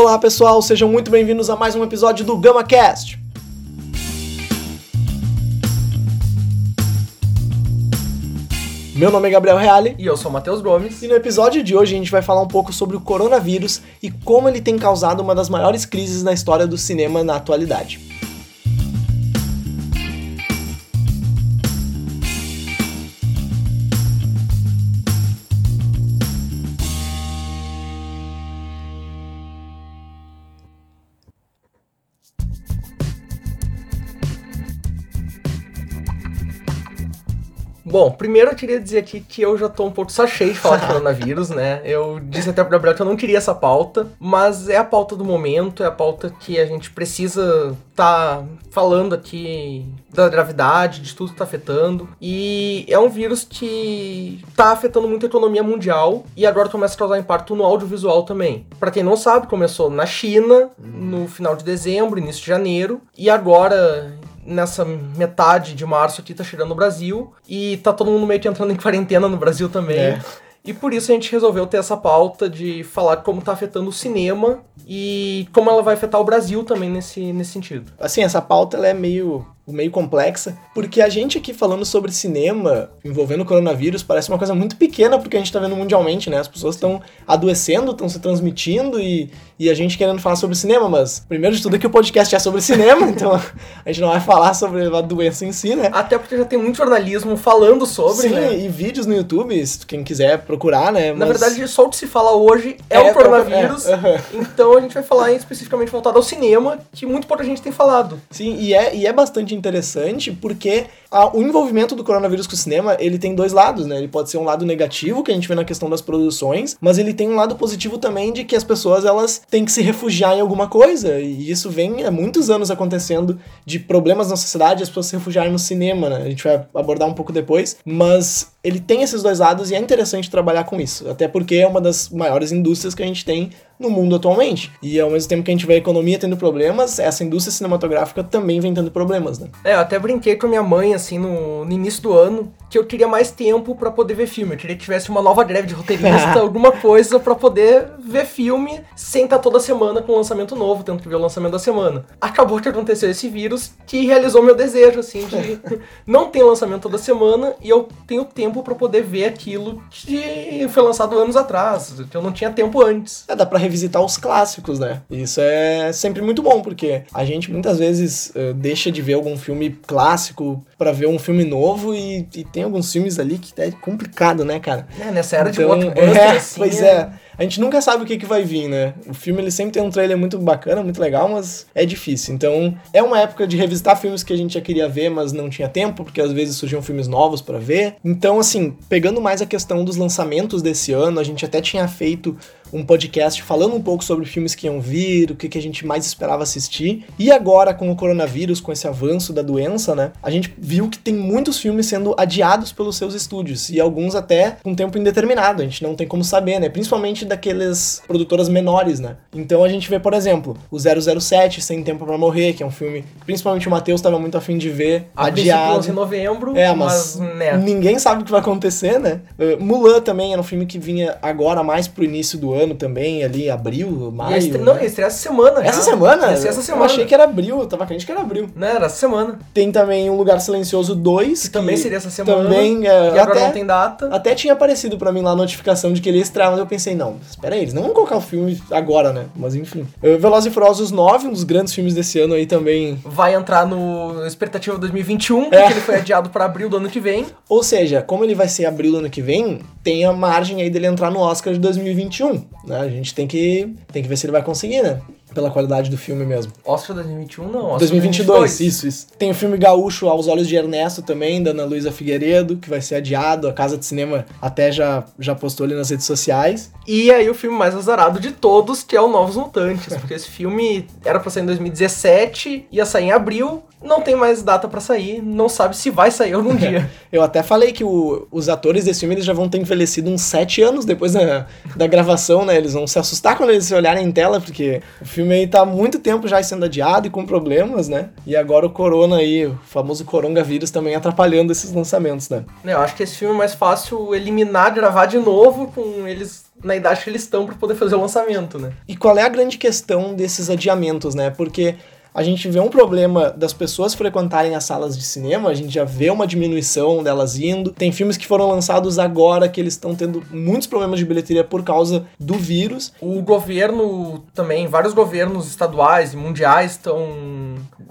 Olá pessoal, sejam muito bem-vindos a mais um episódio do GamaCast. Meu nome é Gabriel Reale E eu sou Matheus Gomes. e no episódio de hoje a gente vai falar um pouco sobre o coronavírus e como ele tem causado uma das maiores crises na história do cinema na atualidade. Bom, primeiro eu queria dizer aqui que eu já tô um pouco cheio de falar de coronavírus, né? Eu disse até pro Gabriel que eu não queria essa pauta, mas é a pauta do momento, é a pauta que a gente precisa tá falando aqui da gravidade, de tudo que tá afetando. E é um vírus que tá afetando muito a economia mundial e agora começa a causar impacto no audiovisual também. Pra quem não sabe, começou na China, no final de dezembro, início de janeiro, e agora nessa metade de março aqui tá chegando no Brasil e tá todo mundo meio que entrando em quarentena no Brasil também. É. E por isso a gente resolveu ter essa pauta de falar como tá afetando o cinema e como ela vai afetar o Brasil também nesse, nesse sentido. Assim, essa pauta ela é meio, meio complexa, porque a gente aqui falando sobre cinema envolvendo o coronavírus parece uma coisa muito pequena porque a gente tá vendo mundialmente, né? As pessoas estão adoecendo, estão se transmitindo e, e a gente querendo falar sobre cinema, mas primeiro de tudo é que o podcast é sobre cinema, então a gente não vai falar sobre a doença em si, né? Até porque já tem muito jornalismo falando sobre, Sim, né? e vídeos no YouTube, quem quiser procurar, né? Na mas- verdade, só o que se fala hoje é, É, o coronavírus. é, aham. Então a gente vai falar especificamente voltado ao cinema, que muito pouca gente tem falado. Sim, e é, e é bastante interessante porque a- o envolvimento do coronavírus com o cinema, ele tem dois lados, né? Ele pode ser um lado negativo, que a gente vê na questão das produções, mas ele tem um lado positivo também de que as pessoas, elas têm que se refugiar em alguma coisa, e isso vem há muitos anos acontecendo de problemas na sociedade, as pessoas se refugiarem no cinema, né? A gente vai abordar um pouco depois, mas ele tem esses dois lados e é interessante trabalhar com isso, até porque é uma das maiores indústrias que a gente tem no mundo atualmente. E ao mesmo tempo que a gente vê a economia tendo problemas, essa indústria cinematográfica também vem tendo problemas, né? É, eu até brinquei com a minha mãe, assim, no, no início do ano, que eu queria mais tempo pra poder ver filme. Eu queria que tivesse uma nova greve de roteirista, alguma coisa pra poder ver filme sem estar toda semana com lançamento novo, tendo que ver o lançamento da semana. Acabou que aconteceu esse vírus que realizou meu desejo, assim, de não ter lançamento toda semana e eu tenho tempo pra poder ver aquilo que foi lançado anos atrás, que eu não tinha tempo antes. É, dá pra revisitar os clássicos, né? Isso é sempre muito bom, porque a gente muitas vezes eh, deixa de ver algum filme clássico pra ver um filme novo e, e tem alguns filmes ali que é complicado, né, cara? É, nessa era de Então, blockbuster, é, assim... Pois é. A gente nunca sabe o que, que vai vir, né? O filme ele sempre tem um trailer muito bacana, muito legal, mas é difícil. Então, é uma época de revisitar filmes que a gente já queria ver, mas não tinha tempo, porque às vezes surgiam filmes novos pra ver. Então, assim, pegando mais a questão dos lançamentos desse ano, a gente até tinha feito um podcast falando um pouco sobre filmes que iam vir, o que, que a gente mais esperava assistir. E agora, com o coronavírus, com esse avanço da doença, né? A gente viu que tem muitos filmes sendo adiados pelos seus estúdios. E alguns até com tempo indeterminado. A gente não tem como saber, né? Principalmente daquelas produtoras menores, né? Então a gente vê, por exemplo, o 007, Sem Tempo pra Morrer, que é um filme que principalmente o Matheus estava muito afim de ver. A adiado. em novembro, É, mas, mas, né, ninguém sabe o que vai acontecer, né? Uh, Mulan também era um filme que vinha agora mais pro início do ano também, ali, abril, maio. Ia estre... né? Não, ia estrear essa semana. Essa já. semana? Ia ser essa Eu semana. achei que era abril, eu tava crente que era abril. Não, era essa semana. Tem também Um Lugar Silencioso 2. Que também seria essa semana. Também, E é, agora até, não tem data. até tinha aparecido pra mim lá a notificação de que ele ia estrear, mas eu pensei, não, espera aí, eles não vão colocar o filme agora, né? Mas enfim. Uh, Velozes e Furiosos 9, um dos grandes filmes desse ano aí também. Vai entrar no Expectativa 2021, É. porque ele foi adiado pra abril do ano que vem. Ou seja, como ele vai ser abril do ano que vem, tem a margem aí dele entrar no Oscar de 2021, né? A gente tem que, tem que ver se ele vai conseguir, né? Pela qualidade do filme mesmo. Oscar 2021 não, Oscar 2022, isso, isso. Tem o filme Gaúcho aos Olhos de Ernesto também, da Ana Luísa Figueiredo, que vai ser adiado. A Casa de Cinema até já, já postou ali nas redes sociais. E aí o filme mais azarado de todos, que é o Novos Mutantes, porque esse filme era pra sair em 2017, ia sair em abril, não tem mais data pra sair, não sabe se vai sair algum dia. Eu até falei que o- os atores desse filme eles já vão ter envelhecido uns sete anos depois da, da gravação, né? Eles vão se assustar quando eles se olharem em tela, porque o filme aí tá há muito tempo já sendo adiado e com problemas, né? E agora o corona aí, o famoso coronavírus também atrapalhando esses lançamentos, né? Né, Eu acho que esse filme é mais fácil eliminar, gravar de novo, com eles na idade que eles estão para poder fazer o lançamento, né? E qual é a grande questão desses adiamentos, né? Porque a gente vê um problema das pessoas frequentarem as salas de cinema, a gente já vê uma diminuição delas indo. Tem filmes que foram lançados agora que eles estão tendo muitos problemas de bilheteria por causa do vírus. O governo também, vários governos estaduais e mundiais estão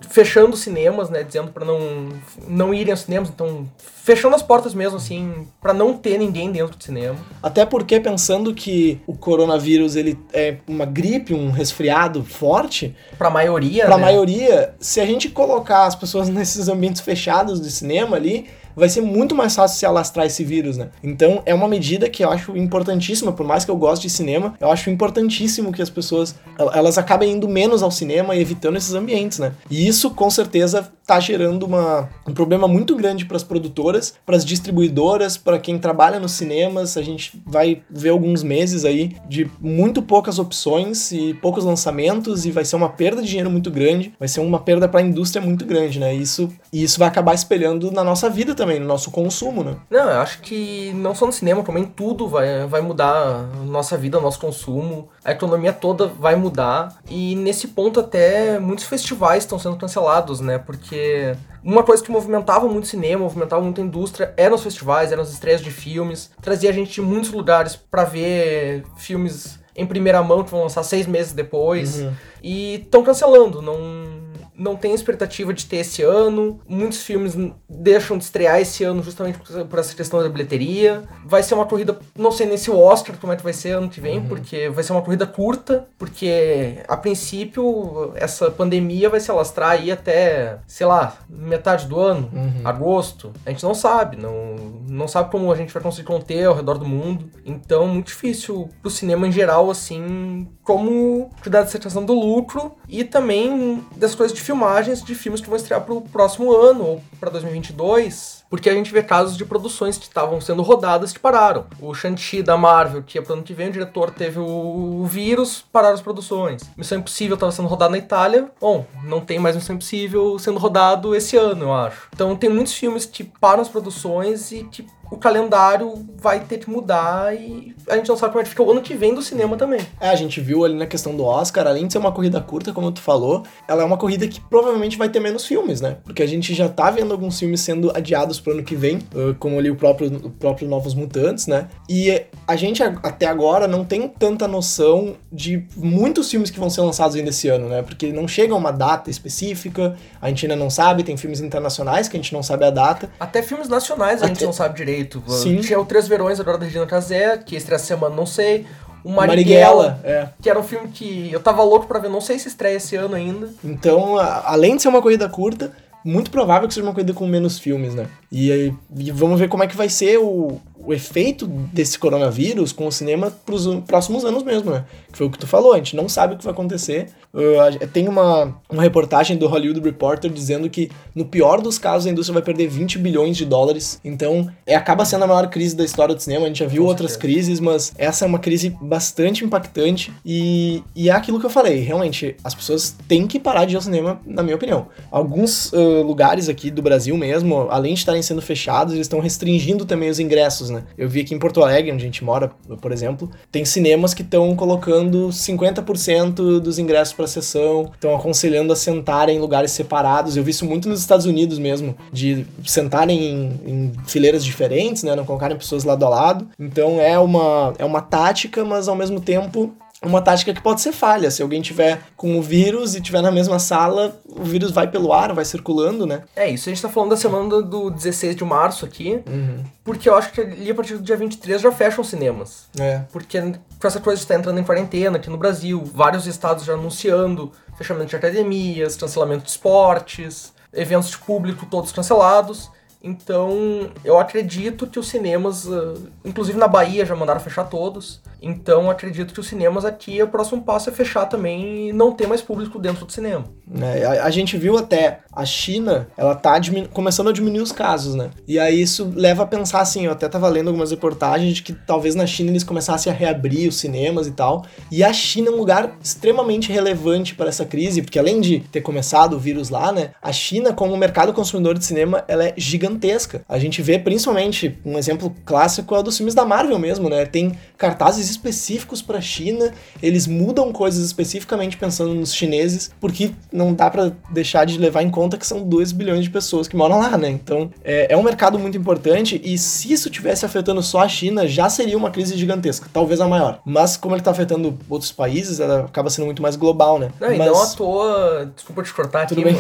fechando cinemas, né, dizendo para não não irem aos cinemas, então fechando as portas mesmo, assim, para não ter ninguém dentro do cinema. Até porque, pensando que o coronavírus ele é uma gripe, um resfriado forte. Pra maioria, Pra né? maioria, se a gente colocar as pessoas nesses ambientes fechados de cinema ali, vai ser muito mais fácil se alastrar esse vírus, né? Então é uma medida que eu acho importantíssima, por mais que eu goste de cinema, eu acho importantíssimo que as pessoas elas acabem indo menos ao cinema e evitando esses ambientes, né? E isso com certeza tá gerando uma, um problema muito grande para as produtoras, para as distribuidoras, para quem trabalha nos cinemas. A gente vai ver alguns meses aí de muito poucas opções e poucos lançamentos e vai ser uma perda de dinheiro muito grande, vai ser uma perda para a indústria muito grande, né? Isso e isso vai acabar espelhando na nossa vida também, no nosso consumo, né? Não, eu acho que não só no cinema, também tudo vai, vai mudar nossa vida, nosso consumo, a economia toda vai mudar. E nesse ponto até muitos festivais estão sendo cancelados, né? Porque uma coisa que movimentava muito o cinema, movimentava muito a indústria, eram os festivais, eram as estreias de filmes, trazia a gente de muitos lugares para ver filmes em primeira mão que vão lançar seis meses depois. Uhum. E estão cancelando, não não tem expectativa de ter esse ano. Muitos filmes deixam de estrear esse ano justamente por essa questão da bilheteria. Vai ser uma corrida, não sei nem se o Oscar como é que vai ser ano que vem, uhum. porque vai ser uma corrida curta, porque a princípio essa pandemia vai se alastrar aí até, sei lá, metade do ano, uhum. agosto. A gente não sabe, não, não sabe como a gente vai conseguir conter ao redor do mundo. Então, muito difícil pro cinema em geral, assim, como cuidar dessa questão do lucro e também das coisas de filmagens de filmes que vão estrear para o próximo ano ou para 2022, porque a gente vê casos de produções que estavam sendo rodadas que pararam. O Shang-Chi da Marvel, que é para ano que vem, o diretor teve o vírus, pararam as produções. Missão Impossível estava sendo rodada na Itália, bom, não tem mais Missão Impossível sendo rodado esse ano, eu acho. Então tem muitos filmes que param as produções e que o calendário vai ter que mudar e a gente não sabe como é que fica o ano que vem do cinema também. É, a gente viu ali na questão do Oscar, além de ser uma corrida curta, como tu falou, ela é uma corrida que provavelmente vai ter menos filmes, né? Porque a gente já tá vendo alguns filmes sendo adiados pro ano que vem, como ali o próprio, o próprio Novos Mutantes, né? E a gente até agora não tem tanta noção de muitos filmes que vão ser lançados ainda esse ano, né? Porque não chega a uma data específica, a gente ainda não sabe, tem filmes internacionais que a gente não sabe a data. Até filmes nacionais a até... gente não sabe direito feito. Sim. Tinha o Três Verões agora da Regina Casé, que estreia essa semana, não sei. O Marighella, Marighella é. que era um filme que eu tava louco para ver, não sei se estreia esse ano ainda. Então, além de ser uma corrida curta, muito provável que seja uma corrida com menos filmes, né? E, e vamos ver como é que vai ser o, o efeito desse coronavírus com o cinema pros próximos anos mesmo, né? Que foi o que tu falou, a gente não sabe o que vai acontecer. Uh, tem uma, uma reportagem do Hollywood Reporter dizendo que, no pior dos casos, a indústria vai perder 20 bilhões de dólares. Então, é, acaba sendo a maior crise da história do cinema. A gente já viu com outras certeza. crises, mas essa é uma crise bastante impactante. E, e é aquilo que eu falei, realmente, as pessoas têm que parar de ir ao cinema, na minha opinião. Alguns uh, lugares aqui do Brasil mesmo, além de estarem sendo fechados, eles estão restringindo também os ingressos, né? Eu vi aqui em Porto Alegre, onde a gente mora, por exemplo, tem cinemas que estão colocando 50% dos ingressos para sessão, estão aconselhando a sentarem em lugares separados. Eu vi isso muito nos Estados Unidos mesmo, de sentarem em, em fileiras diferentes, né? Não colocarem pessoas lado a lado. Então é uma, é uma tática, mas ao mesmo tempo uma tática que pode ser falha. Se alguém tiver com o vírus e tiver na mesma sala, o vírus vai pelo ar, vai circulando, né? É, isso a gente tá falando da semana do 16 de março aqui, uhum. porque eu acho que ali a partir do dia 23 já fecham os cinemas. É. Porque com essa coisa de estar entrando em quarentena aqui no Brasil, vários estados já anunciando fechamento de academias, cancelamento de esportes, eventos de público todos cancelados. Então, eu acredito que os cinemas, ah, inclusive na Bahia já mandaram fechar todos. Então, acredito que os cinemas aqui, o próximo passo é fechar também e não ter mais público dentro do cinema. Né? A, a, gente viu até a China, ela tá começando a diminuir os casos, né? E aí isso leva a pensar assim, eu até tava lendo algumas reportagens de que talvez na China eles começassem a reabrir os cinemas e tal. E a China é um lugar extremamente relevante para essa crise, porque além de ter começado o vírus lá, né? A China, como mercado consumidor de cinema, ela é gigantesca. A gente vê principalmente, um exemplo clássico é o dos filmes da Marvel mesmo, né? Tem cartazes específicos para China, eles mudam coisas especificamente pensando nos chineses, porque não dá para deixar de levar em conta que são 2 bilhões de pessoas que moram lá, né? Então é, é, um mercado muito importante e se isso tivesse afetando só a China, já seria uma crise gigantesca, talvez a maior. Mas como ele tá afetando outros países, ela acaba sendo muito mais global, né? Não, mas... e não à toa, desculpa te cortar Tudo aqui, bem.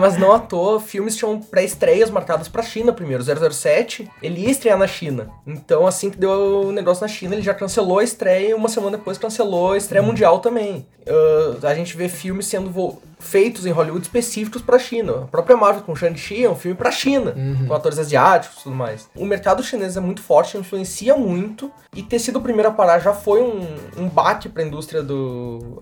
mas não à toa, filmes tinham pré-estreias marcadas pra China primeiro. 007, ele ia estrear na China. Então, assim que deu o negócio na China, ele já cancelou a estreia e uma semana depois cancelou a estreia hum. mundial também. Uh, a gente vê filmes sendo feitos em Hollywood específicos para a China. A própria Marvel com Shang-Chi é um filme para a China, uhum. com atores asiáticos e tudo mais. O mercado chinês é muito forte, influencia muito, e ter sido o primeiro a parar já foi um, um baque para a indústria do,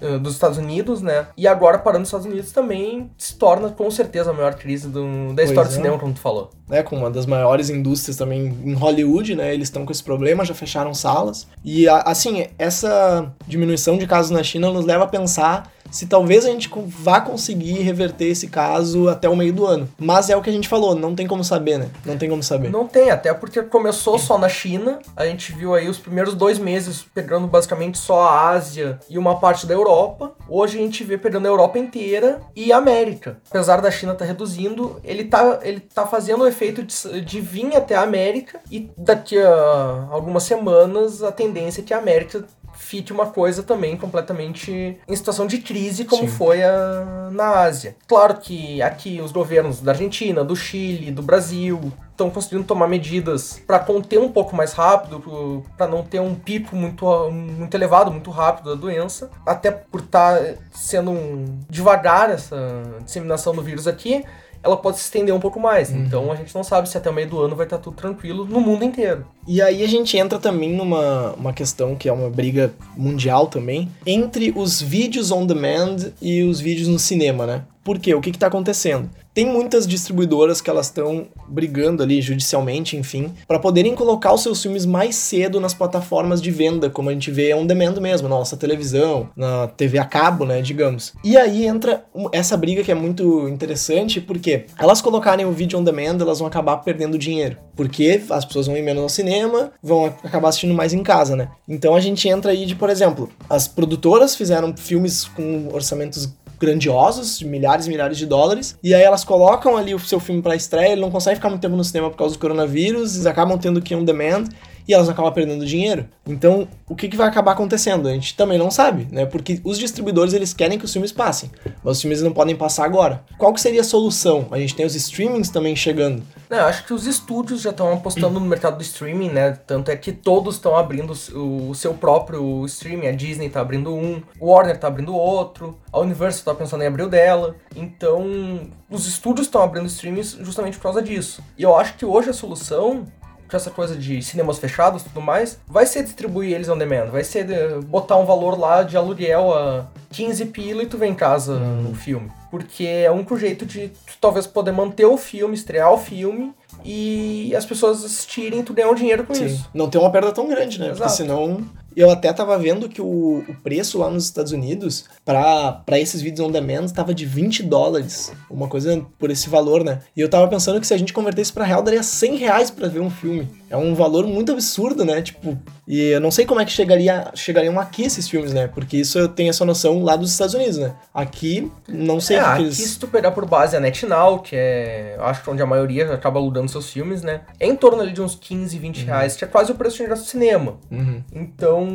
eh, dos Estados Unidos, né? E agora parando nos Estados Unidos também se torna com certeza a maior crise do, da história é. do cinema, como tu falou. É, com uma das maiores indústrias também em Hollywood, né? Eles estão com esse problema, já fecharam salas. E assim, essa diminuição de casos na China nos leva a pensar se talvez a gente vá conseguir reverter esse caso até o meio do ano. Mas é o que a gente falou, não tem como saber, né? Não tem como saber. Não tem, até porque começou só na China. A gente viu aí os primeiros dois meses pegando basicamente só a Ásia e uma parte da Europa. Hoje a gente vê pegando a Europa inteira e a América. Apesar da China estar tá reduzindo, ele tá, ele tá fazendo o efeito de, de vir até a América e daqui a algumas semanas a tendência é que a América fique uma coisa também completamente em situação de crise, como Sim. foi a, na Ásia. Claro que aqui os governos da Argentina, do Chile, do Brasil estão conseguindo tomar medidas para conter um pouco mais rápido, para não ter um pico muito, muito elevado, muito rápido da doença, até por estar tá sendo um, devagar essa disseminação do vírus aqui ela pode se estender um pouco mais. Uhum. Então a gente não sabe se até o meio do ano vai estar tudo tranquilo no mundo inteiro. E aí a gente entra também numa uma questão que é uma briga mundial também, entre os vídeos on demand e os vídeos no cinema, né? Por quê? O que está acontecendo? Tem muitas distribuidoras que elas estão brigando ali judicialmente, enfim, para poderem colocar os seus filmes mais cedo nas plataformas de venda, como a gente vê on demand mesmo, na nossa televisão, na TV a cabo, né, digamos. E aí entra essa briga que é muito interessante, porque elas colocarem o vídeo on demand, elas vão acabar perdendo dinheiro, porque as pessoas vão ir menos ao cinema, vão acabar assistindo mais em casa, né? Então a gente entra aí de, por exemplo, as produtoras fizeram filmes com orçamentos grandiosos, de milhares e milhares de dólares, e aí elas colocam ali o seu filme para estreia, ele não consegue ficar muito tempo no cinema por causa do coronavírus, eles acabam tendo que on demand, e elas acabam perdendo dinheiro. Então, o que, que vai acabar acontecendo? A gente também não sabe, né? Porque os distribuidores eles querem que os filmes passem, mas os filmes não podem passar agora. Qual que seria a solução? A gente tem os streamings também chegando. Não, eu acho que os estúdios já estão apostando no mercado do streaming, né? Tanto é que todos estão abrindo o seu próprio streaming. A Disney está abrindo um, o Warner está abrindo outro, a Universal está pensando em abrir o dela. Então, os estúdios estão abrindo streamings justamente por causa disso. E eu acho que hoje a solução com essa coisa de cinemas fechados e tudo mais, vai ser distribuir eles on demand, vai ser botar um valor lá de aluguel a 15 pila e tu vem em casa hum. no filme. Porque é único jeito de tu, talvez poder manter o filme, estrear o filme e as pessoas assistirem e tu ganhar um dinheiro com Sim. isso. Não ter uma perda tão grande, né? Exato. Porque senão eu até tava vendo que o, o preço lá nos Estados Unidos para esses vídeos on demand tava de 20 dólares. Uma coisa por esse valor, né? E eu tava pensando que se a gente convertesse para real, daria 100 reais pra ver um filme. É um valor muito absurdo, né? Tipo, e eu não sei como é que chegaria, chegariam aqui esses filmes, né? Porque isso eu tenho essa noção lá dos Estados Unidos, né? Aqui, não sei é, o que, aqui eles... se tu pegar por base a NetNow, que é, acho que onde a maioria acaba alugando seus filmes, né? É em torno ali de uns 15, 20 uhum. reais, que é quase o preço de ingresso do cinema. Uhum. Então,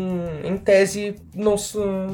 em tese, não,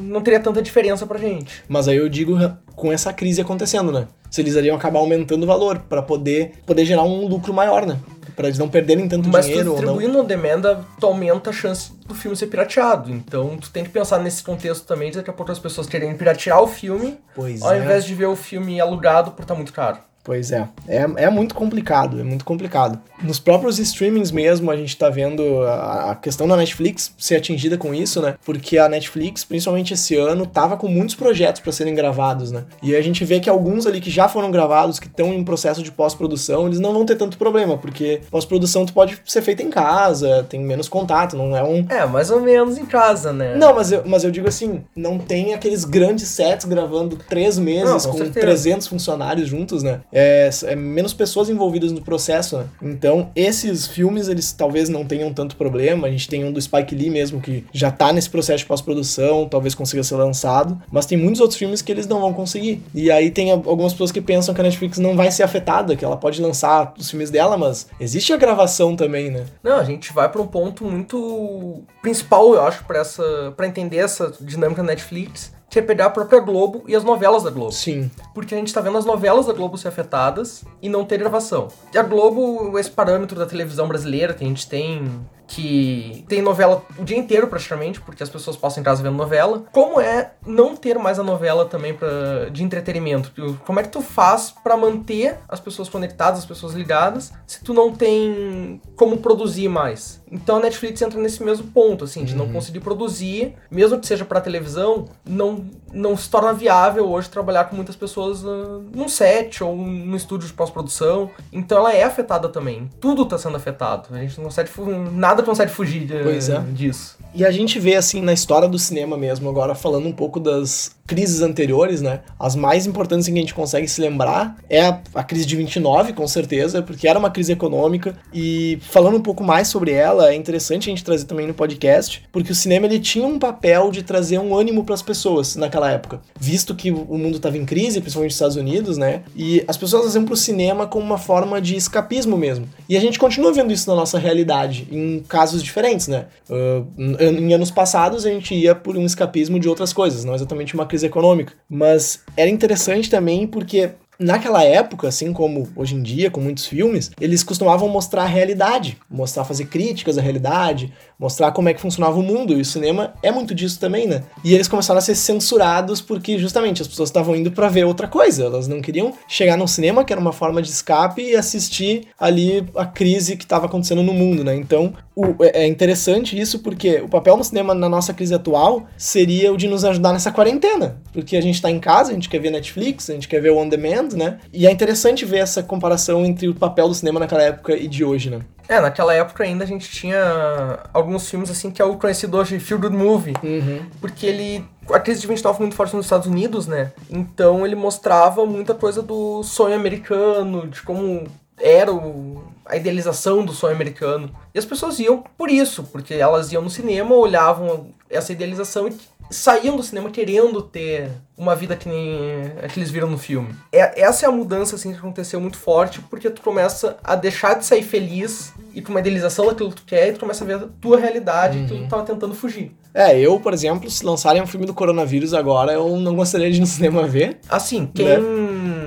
não teria tanta diferença pra gente. Mas aí eu digo com essa crise acontecendo, né? Se eles iriam acabar aumentando o valor para poder, poder gerar um lucro maior, né? Pra eles não perderem tanto Mas dinheiro. Mas distribuindo não... demanda, tu aumenta a chance do filme ser pirateado. Então tu tem que pensar nesse contexto também, de daqui a pouco as pessoas querem piratear o filme, pois ao é. invés de ver o filme alugado por estar tá muito caro. Pois é. é. É muito complicado, é muito complicado. Nos próprios streamings mesmo, a gente tá vendo a, a questão da Netflix ser atingida com isso, né? Porque a Netflix, principalmente esse ano, tava com muitos projetos para serem gravados, né? E a gente vê que alguns ali que já foram gravados, que estão em processo de pós-produção, eles não vão ter tanto problema, porque pós-produção tu pode ser feita em casa, tem menos contato, não é um. É, mais ou menos em casa, né? Não, mas eu, mas eu digo assim, não tem aqueles grandes sets gravando três meses não, com, com 300 funcionários juntos, né? É, é, menos pessoas envolvidas no processo, né? Então, esses filmes, eles talvez não tenham tanto problema. A gente tem um do Spike Lee mesmo, que já tá nesse processo de pós-produção, talvez consiga ser lançado. Mas tem muitos outros filmes que eles não vão conseguir. E aí tem algumas pessoas que pensam que a Netflix não vai ser afetada, que ela pode lançar os filmes dela, mas existe a gravação também, né? Não, a gente vai para um ponto muito principal, eu acho, para essa para entender essa dinâmica da Netflix, é pegar a própria Globo e as novelas da Globo. Sim. Porque a gente tá vendo as novelas da Globo ser afetadas e não ter gravação. E a Globo, esse parâmetro da televisão brasileira que a gente tem que tem novela o dia inteiro praticamente, porque as pessoas passam em casa vendo novela. Como é não ter mais a novela também pra, de entretenimento? Como é que tu faz para manter as pessoas conectadas, as pessoas ligadas, se tu não tem como produzir mais? Então a Netflix entra nesse mesmo ponto, assim, de uhum. não conseguir produzir, mesmo que seja para televisão, não, não se torna viável hoje trabalhar com muitas pessoas uh, num set ou no estúdio de pós-produção. Então ela é afetada também. Tudo tá sendo afetado. A gente não consegue nada consegue fugir de, é. disso. E a gente vê assim na história do cinema mesmo, agora falando um pouco das crises anteriores, né? As mais importantes que a gente consegue se lembrar é a, a, crise de 29, com certeza, porque era uma crise econômica e falando um pouco mais sobre ela, é interessante a gente trazer também no podcast, porque o cinema ele tinha um papel de trazer um ânimo para as pessoas naquela época, visto que o mundo estava em crise, principalmente nos Estados Unidos, né? E as pessoas iam pro cinema como uma forma de escapismo mesmo. E a gente continua vendo isso na nossa realidade, em casos diferentes, né? Uh, em anos passados a gente ia por um escapismo de outras coisas, não exatamente uma crise econômica. Mas era interessante também porque Naquela época, assim como hoje em dia, com muitos filmes, eles costumavam mostrar a realidade, mostrar, fazer críticas à realidade, mostrar como é que funcionava o mundo, e o cinema é muito disso também, né? E eles começaram a ser censurados porque justamente as pessoas estavam indo para ver outra coisa, elas não queriam chegar no cinema, que era uma forma de escape, e assistir ali a crise que estava acontecendo no mundo, né? Então, o, é, é interessante isso porque o papel no cinema na nossa crise atual seria o de nos ajudar nessa quarentena, porque a gente tá em casa, a gente quer ver Netflix, a gente quer ver o on demand, né? E é interessante ver essa comparação entre o papel do cinema naquela época e de hoje, né? É, naquela época ainda a gente tinha alguns filmes assim que é o conhecido hoje Feel Good Movie, uhum. porque ele a crise de 29 foi muito forte nos Estados Unidos, né? Então ele mostrava muita coisa do sonho americano, de como era o, a idealização do sonho americano. E as pessoas iam por isso, porque elas iam no cinema, olhavam essa idealização e saíam do cinema querendo ter uma vida que nem a que eles viram no filme. É, essa é a mudança assim, que aconteceu muito forte, porque tu começa a deixar de sair feliz e com uma idealização daquilo que tu quer, e tu começa a ver a tua realidade uhum. que tu uhum. tava tentando fugir. É, eu, por exemplo, se lançarem um filme do coronavírus agora, eu não gostaria de ir no cinema ver. Assim, quem. Né?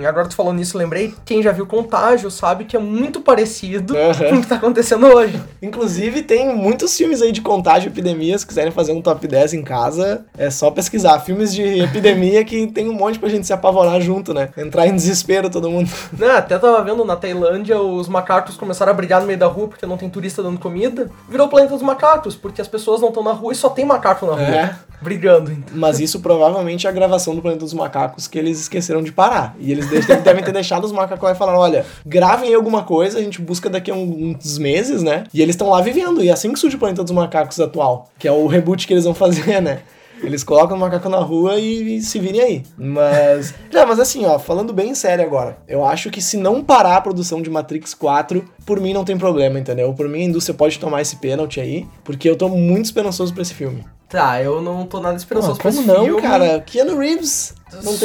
Agora tu falou nisso, lembrei, quem já viu Contágio sabe que é muito parecido uhum. com o que tá acontecendo hoje. Inclusive, tem muitos filmes aí de contágio e epidemia, se quiserem fazer um top 10 em casa, é só pesquisar. Filmes de epidemia que tem um monte pra gente se apavorar junto, né? Entrar em desespero todo mundo. Não, até tava vendo na Tailândia os macacos começaram a brigar no meio da rua porque não tem turista dando comida. Virou o planeta dos macacos, porque as pessoas não estão na rua e só tem macaco na rua. É. Brigando. Então. Mas isso provavelmente é a gravação do Planeta dos Macacos que eles esqueceram de parar. E eles devem ter deixado os macacos lá e falaram: olha, gravem alguma coisa, a gente busca daqui a uns meses, né? E eles estão lá vivendo. E é assim que surge o Planeta dos Macacos atual, que é o reboot que eles vão fazer, né? Eles colocam o macaco na rua e, e, se virem aí. Mas. Não, mas assim, ó, falando bem sério agora, eu acho que se não parar a produção de Matrix 4, por mim não tem problema, entendeu? Por mim a indústria pode tomar esse pênalti aí, porque eu tô muito esperançoso pra esse filme. Tá, eu não tô nada esperançoso pra esse não, filme. Cara? Keanu Reeves.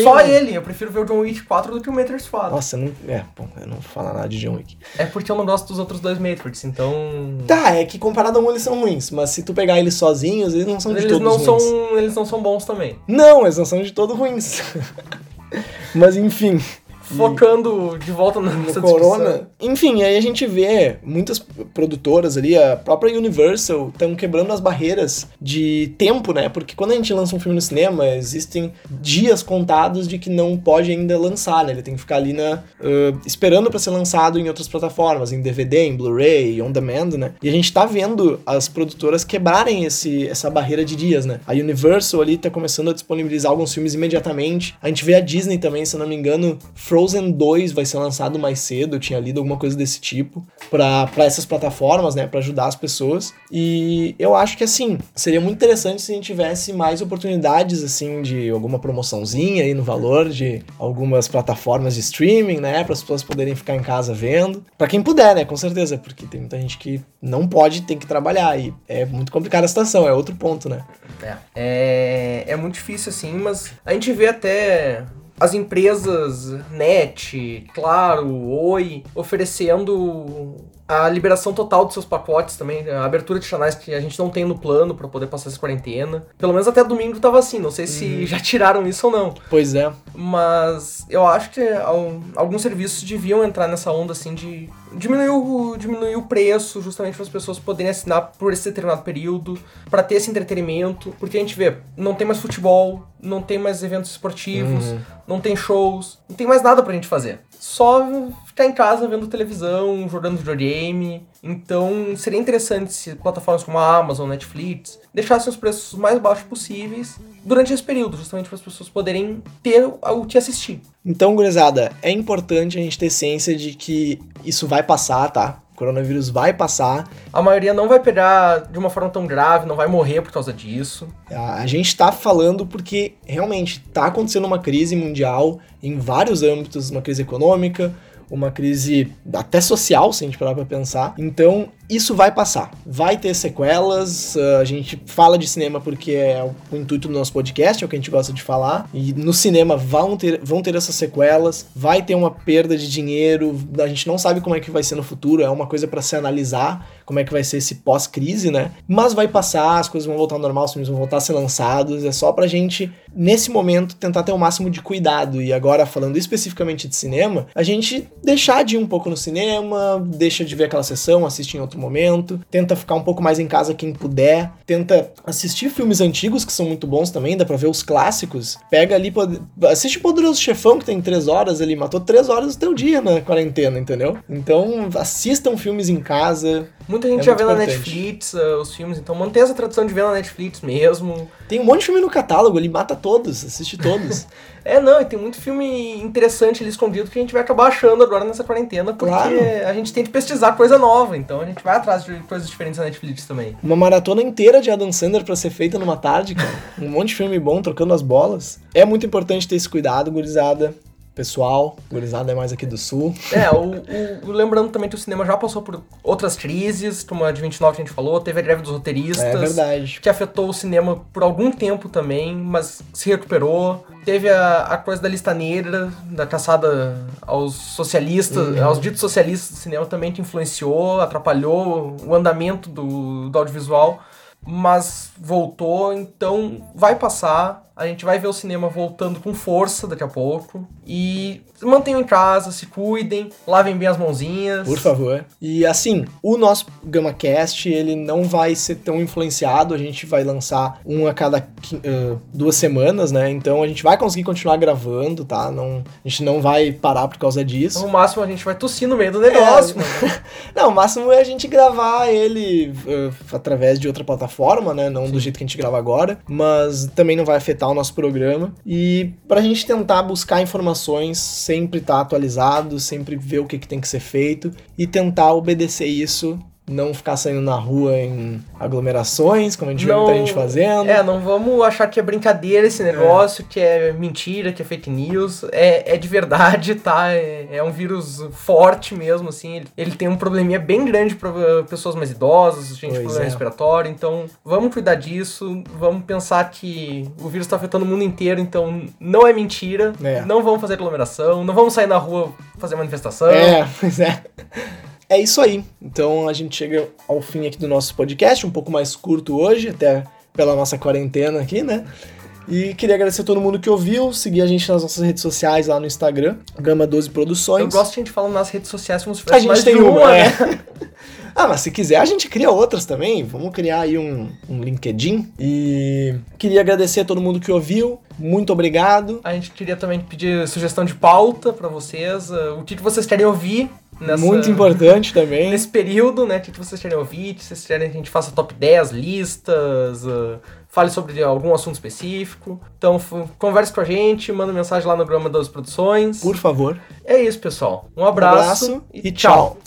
Só tem... ele, eu prefiro ver o John Wick 4 do que o Matrix 4. Nossa, não. É, bom, eu não vou falar nada de John Wick. É porque eu não gosto dos outros dois Matrix, então. Tá, é que comparado a um eles são ruins, mas se tu pegar eles sozinhos, eles não são eles de todos não ruins. São, eles não são bons também. Não, eles não são de todo ruins. mas enfim. Focando de volta na no Corona. discussão. Enfim, aí a gente vê muitas produtoras ali, a própria Universal, estão quebrando as barreiras de tempo, né? Porque quando a gente lança um filme no cinema, existem dias contados de que não pode ainda lançar, né? Ele tem que ficar ali na, uh, esperando para ser lançado em outras plataformas, em DVD, em Blu-ray, on demand, né? E a gente tá vendo as produtoras quebrarem esse, essa barreira de dias, né? A Universal ali tá começando a disponibilizar alguns filmes imediatamente. A gente vê a Disney também, se não me engano, Frozen 2 vai ser lançado mais cedo, eu tinha lido alguma coisa desse tipo, pra essas plataformas, né? Pra ajudar as pessoas. E eu acho que assim, seria muito interessante se a gente tivesse mais oportunidades, assim, de alguma promoçãozinha aí no valor de algumas plataformas de streaming, né? Para as pessoas poderem ficar em casa vendo. Pra quem puder, né? Com certeza, porque tem muita gente que não pode, tem que trabalhar. E é muito complicada a situação, é outro ponto, né? É, é, é muito difícil assim, mas a gente vê até as empresas Net, Claro, Oi, oferecendo a liberação total dos seus pacotes também, a abertura de canais que a gente não tem no plano pra poder passar essa quarentena. Pelo menos até domingo tava assim, não sei se já tiraram isso ou não. Pois é. Mas eu acho que al- alguns serviços deviam entrar nessa onda assim de diminuir o, diminuir o preço, justamente para as pessoas poderem assinar por esse determinado período, para ter esse entretenimento, porque a gente vê, não tem mais futebol, não tem mais eventos esportivos, não tem shows, não tem mais nada pra gente fazer. Só ficar em casa vendo televisão, jogando videogame. Então seria interessante se plataformas como a Amazon, Netflix deixassem os preços mais baixos possíveis durante esse período, justamente para as pessoas poderem ter o que assistir. Então, gurizada, é importante a gente ter ciência de que isso vai passar, tá? O coronavírus vai passar. A maioria não vai pegar de uma forma tão grave, não vai morrer por causa disso. A gente tá falando porque realmente tá acontecendo uma crise mundial em vários âmbitos, uma crise econômica, uma crise até social, se a gente parar pra pensar. Então, isso vai passar. Vai ter sequelas, uh, a gente fala de cinema porque é o, intuito do nosso podcast, é o que a gente gosta de falar. E no cinema vão ter, vão ter essas sequelas, vai ter uma perda de dinheiro, a gente não sabe como é que vai ser no futuro, é uma coisa pra se analisar, como é que vai ser esse pós-crise, né? Mas vai passar, as coisas vão voltar ao normal, os filmes vão voltar a ser lançados, é só pra gente, nesse momento, tentar ter o máximo de cuidado. E agora, falando especificamente de cinema, a gente deixar de ir um pouco no cinema, deixa de ver aquela sessão, assiste em outro momento, tenta ficar um pouco mais em casa quem puder, tenta assistir filmes antigos que são muito bons também, dá pra ver os clássicos. Pega ali, assiste Poderoso Chefão, que tem três horas ali, matou três horas do teu dia na quarentena, entendeu? Então, assistam filmes em casa. Muita gente É já vê na importante. Netflix uh, os filmes, então mantém essa tradição de ver na Netflix mesmo. Tem um monte de filme no catálogo, ele mata todos, assiste todos. É, não, e tem muito filme interessante ali escondido que a gente vai acabar achando agora nessa quarentena, porque Claro. a gente tem que pesquisar coisa nova, então a gente vai atrás de coisas diferentes na Netflix também. Uma maratona inteira de Adam Sandler pra ser feita numa tarde, cara. Um monte de filme bom, trocando as bolas. É muito importante ter esse cuidado, gurizada. Pessoal, gurizada é mais aqui do sul. É, o, o- lembrando também que o cinema já passou por outras crises, como a de 29 que a gente falou, teve a greve dos roteiristas. É verdade. que afetou o cinema por algum tempo também, mas se recuperou. Teve a, a coisa da lista negra, da caçada aos socialistas, aos ditos socialistas do cinema também, que influenciou, atrapalhou o andamento do, do audiovisual, mas voltou, então vai passar. A gente vai ver o cinema voltando com força daqui a pouco. E mantenham em casa, se cuidem, lavem bem as mãozinhas. Por favor. E assim, o nosso GamaCast, ele não vai ser tão influenciado, a gente vai lançar um a cada ah, duas semanas, né? Então a gente vai conseguir continuar gravando, tá? Não, a gente não vai parar por causa disso. No máximo a gente vai tossir no meio do negócio, É. Não, o máximo é a gente gravar ele uh, através de outra plataforma, né? Não do jeito que a gente grava agora, mas também não vai afetar o nosso programa. E pra gente tentar buscar informações, sempre estar atualizado, sempre ver o que, que tem que ser feito e tentar obedecer isso. Não ficar saindo na rua em aglomerações, como a gente vê muita gente fazendo. É, não vamos achar que é brincadeira esse negócio, que é mentira, que é fake news. É, é de verdade, tá? É, é um vírus forte mesmo, assim. Ele, ele tem um probleminha bem grande para pessoas mais idosas, gente com problema é. respiratório. Então, vamos cuidar disso. Vamos pensar que o vírus tá afetando o mundo inteiro, então não é mentira. É. Não vamos fazer aglomeração, não vamos sair na rua fazer manifestação. É, pois é. É isso aí. Então a gente chega ao fim aqui do nosso podcast, um pouco mais curto hoje, até pela nossa quarentena aqui, né? E queria agradecer a todo mundo que ouviu, seguir a gente nas nossas redes sociais lá no Instagram, Gama 12 Produções. Eu gosto de a gente falando nas redes sociais como se A fosse gente mais tem uma, uma, né? é. Ah, mas se quiser a gente cria outras também. Vamos criar aí um, um LinkedIn. E queria agradecer a todo mundo que ouviu. Muito obrigado. A gente queria também pedir sugestão de pauta pra vocês, uh, o que, que vocês querem ouvir nessa... Muito importante também. Nesse período, né? O que, vocês querem ouvir, se vocês querem que a gente faça top 10, listas, uh, fale sobre algum assunto específico. Então, converse com a gente, manda mensagem lá no Grama das Produções. Por favor. É isso, pessoal. Um Um abraço, abraço e tchau.